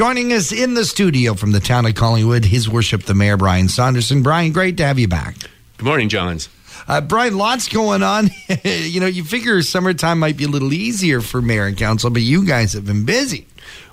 Joining us in the studio from the town of Collingwood, His Worship the Mayor Brian Saunderson. Brian, great to have you back. Good morning, Johns. Uh, Brian, lots going on. you know, you figure summertime might be a little easier for mayor and council, but you guys have been busy.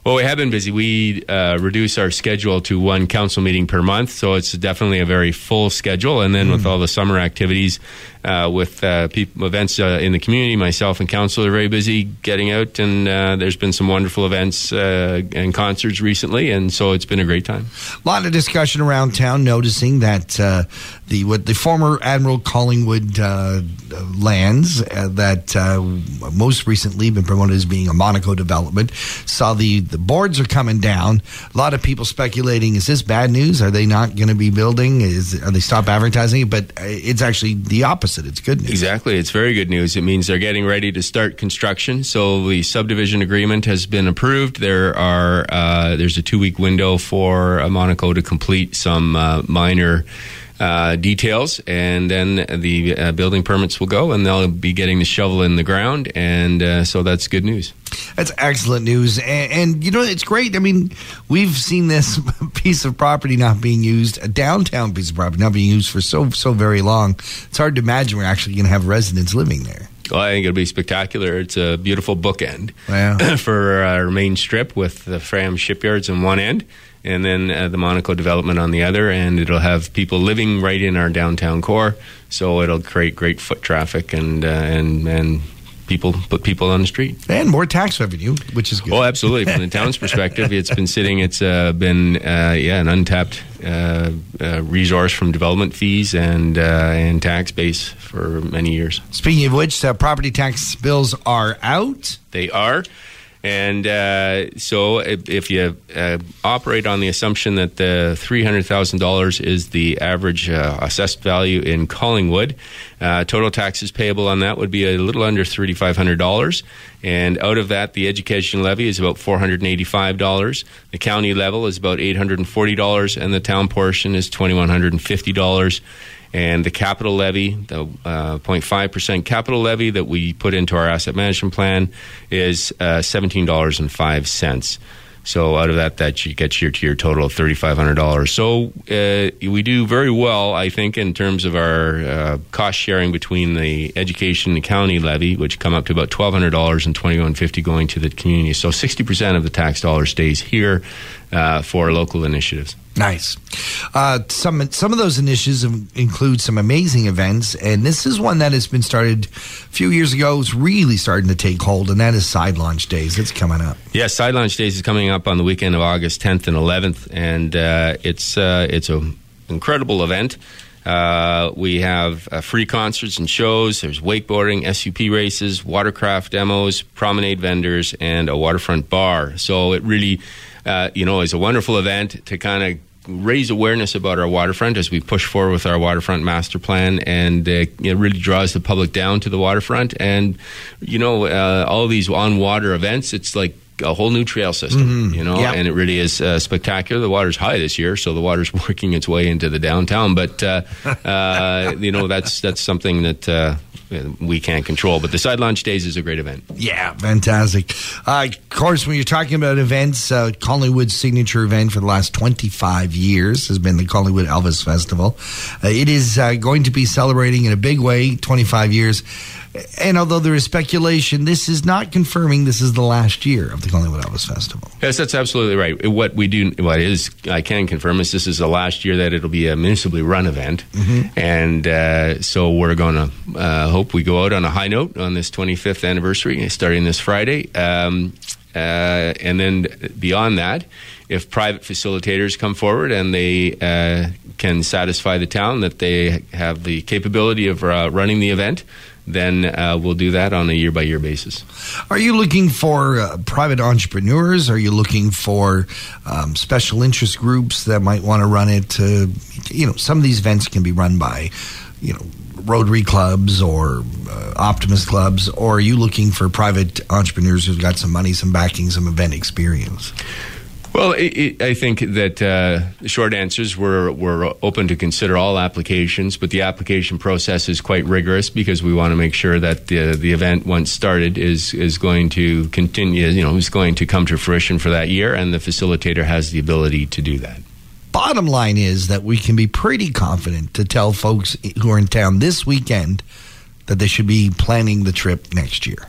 Well, we have been busy. We uh, reduce our schedule to one council meeting per month, so it's definitely a very full schedule. And then mm. with all the summer activities, uh, with uh, events uh, in the community, myself and council are very busy getting out, and uh, there's been some wonderful events uh, and concerts recently, and so it's been a great time. A lot of discussion around town, noticing that the what the former Admiral Collingwood lands that most recently been promoted as being a Monaco development saw the the boards are coming down. A lot of people speculating: is this bad news? Are they not going to be building? Is are they stop advertising? But it's actually the opposite. It's good news. Exactly, it's very good news. It means they're getting ready to start construction. So the subdivision agreement has been approved. There are uh, there's a two week window for Monaco to complete some uh, minor uh, details, and then the uh, building permits will go, and they'll be getting the shovel in the ground, and uh, so that's good news. That's excellent news, and, and, you know it's great. I mean, we've seen this piece of property not being used, a downtown piece of property not being used for so so very long. It's hard to imagine we're actually going to have residents living there. Well, I think it'll be spectacular. It's a beautiful bookend wow. for our main strip with the Fram shipyards on one end and then uh, the Monaco development on the other, and it'll have people living right in our downtown core. So it'll create great foot traffic and uh, and and people put people on the street and more tax revenue, which is good. Oh, absolutely! From the town's perspective, it's been sitting. It's uh, been uh, yeah an untapped uh, uh resource from development fees and uh, and tax base for many years. Speaking of which, uh, property tax bills are out. They are. And uh, so, if, if you uh, operate on the assumption that the $300,000 is the average uh, assessed value in Collingwood, uh, total taxes payable on that would be a little under $3,500. And out of that, the education levy is about $485. The county level is about $840, and the town portion is $2,150 and the capital levy, the uh, 0.5% capital levy that we put into our asset management plan is uh, $17.05. So out of that, that you to your total of thirty five hundred dollars. So uh, we do very well, I think, in terms of our uh, cost sharing between the education and county levy, which come up to about twelve hundred dollars and twenty one fifty going to the community. So sixty percent of the tax dollar stays here uh, for local initiatives. Nice. Uh, some some of those initiatives include some amazing events, and this is one that has been started a few years ago. It's really starting to take hold, and that is Side Launch Days. It's coming up. Yeah, Side Launch Days is coming up on the weekend of August 10th and 11th, and uh, it's uh, it's an incredible event. Uh, we have uh, free concerts and shows. There's wakeboarding, SUP races, watercraft demos, promenade vendors, and a waterfront bar. So it really, uh, you know, is a wonderful event to kind of raise awareness about our waterfront as we push forward with our waterfront master plan, and uh, it really draws the public down to the waterfront. And you know, uh, all these on water events, it's like a whole new trail system, mm-hmm. you know, yep. and it really is uh, spectacular. The water's high this year, so the water's working its way into the downtown. But uh, uh, you know, that's that's something that uh, we can't control. But the side launch days is a great event. Yeah, fantastic. Uh, of course, when you're talking about events, uh, Collingwood's signature event for the last 25 years has been the Collingwood Elvis Festival. Uh, it is uh, going to be celebrating in a big way 25 years. And although there is speculation, this is not confirming this is the last year of the Collingwood Elvis Festival. Yes, that's absolutely right. What we do, what is, I can confirm is this is the last year that it'll be a municipally run event, mm-hmm. and uh, so we're going to uh, hope we go out on a high note on this 25th anniversary, starting this Friday. Um, uh, and then beyond that, if private facilitators come forward and they uh, can satisfy the town that they have the capability of uh, running the event, then uh, we'll do that on a year by year basis. Are you looking for uh, private entrepreneurs? Are you looking for um, special interest groups that might want to run it? you know, some of these events can be run by, you know, Rotary clubs or uh, Optimist clubs, or are you looking for private entrepreneurs who've got some money, some backing, some event experience? Well, it, it, I think that uh, short answers were we're open to consider all applications, but the application process is quite rigorous because we want to make sure that the the event once started is is going to continue. You know, is going to come to fruition for that year, and the facilitator has the ability to do that. Bottom line is that we can be pretty confident to tell folks who are in town this weekend that they should be planning the trip next year.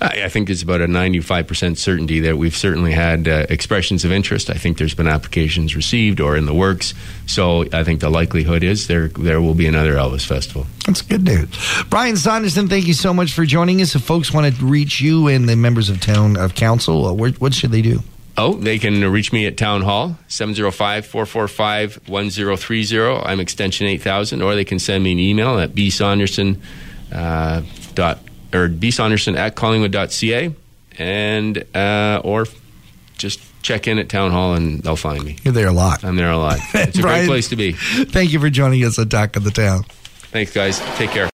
I, I think it's about a 95% certainty that we've certainly had uh, expressions of interest. I think there's been applications received or in the works. So I think the likelihood is there there will be another Elvis Festival. That's good news. Brian Saunderson, thank you so much for joining us. If folks want to reach you and the members of town of council, uh, where, what should they do? Oh, they can reach me at Town Hall, 705-445-1030. I'm extension 8000, or they can send me an email at bsaunderson uh, dot or B. bsaunderson at collingwood.ca and uh, or just check in at town hall and they'll find me. You're there a lot. I'm there a lot. It's a Brian, great place to be. Thank you for joining us on Talk of the Town. Thanks, guys. Take care.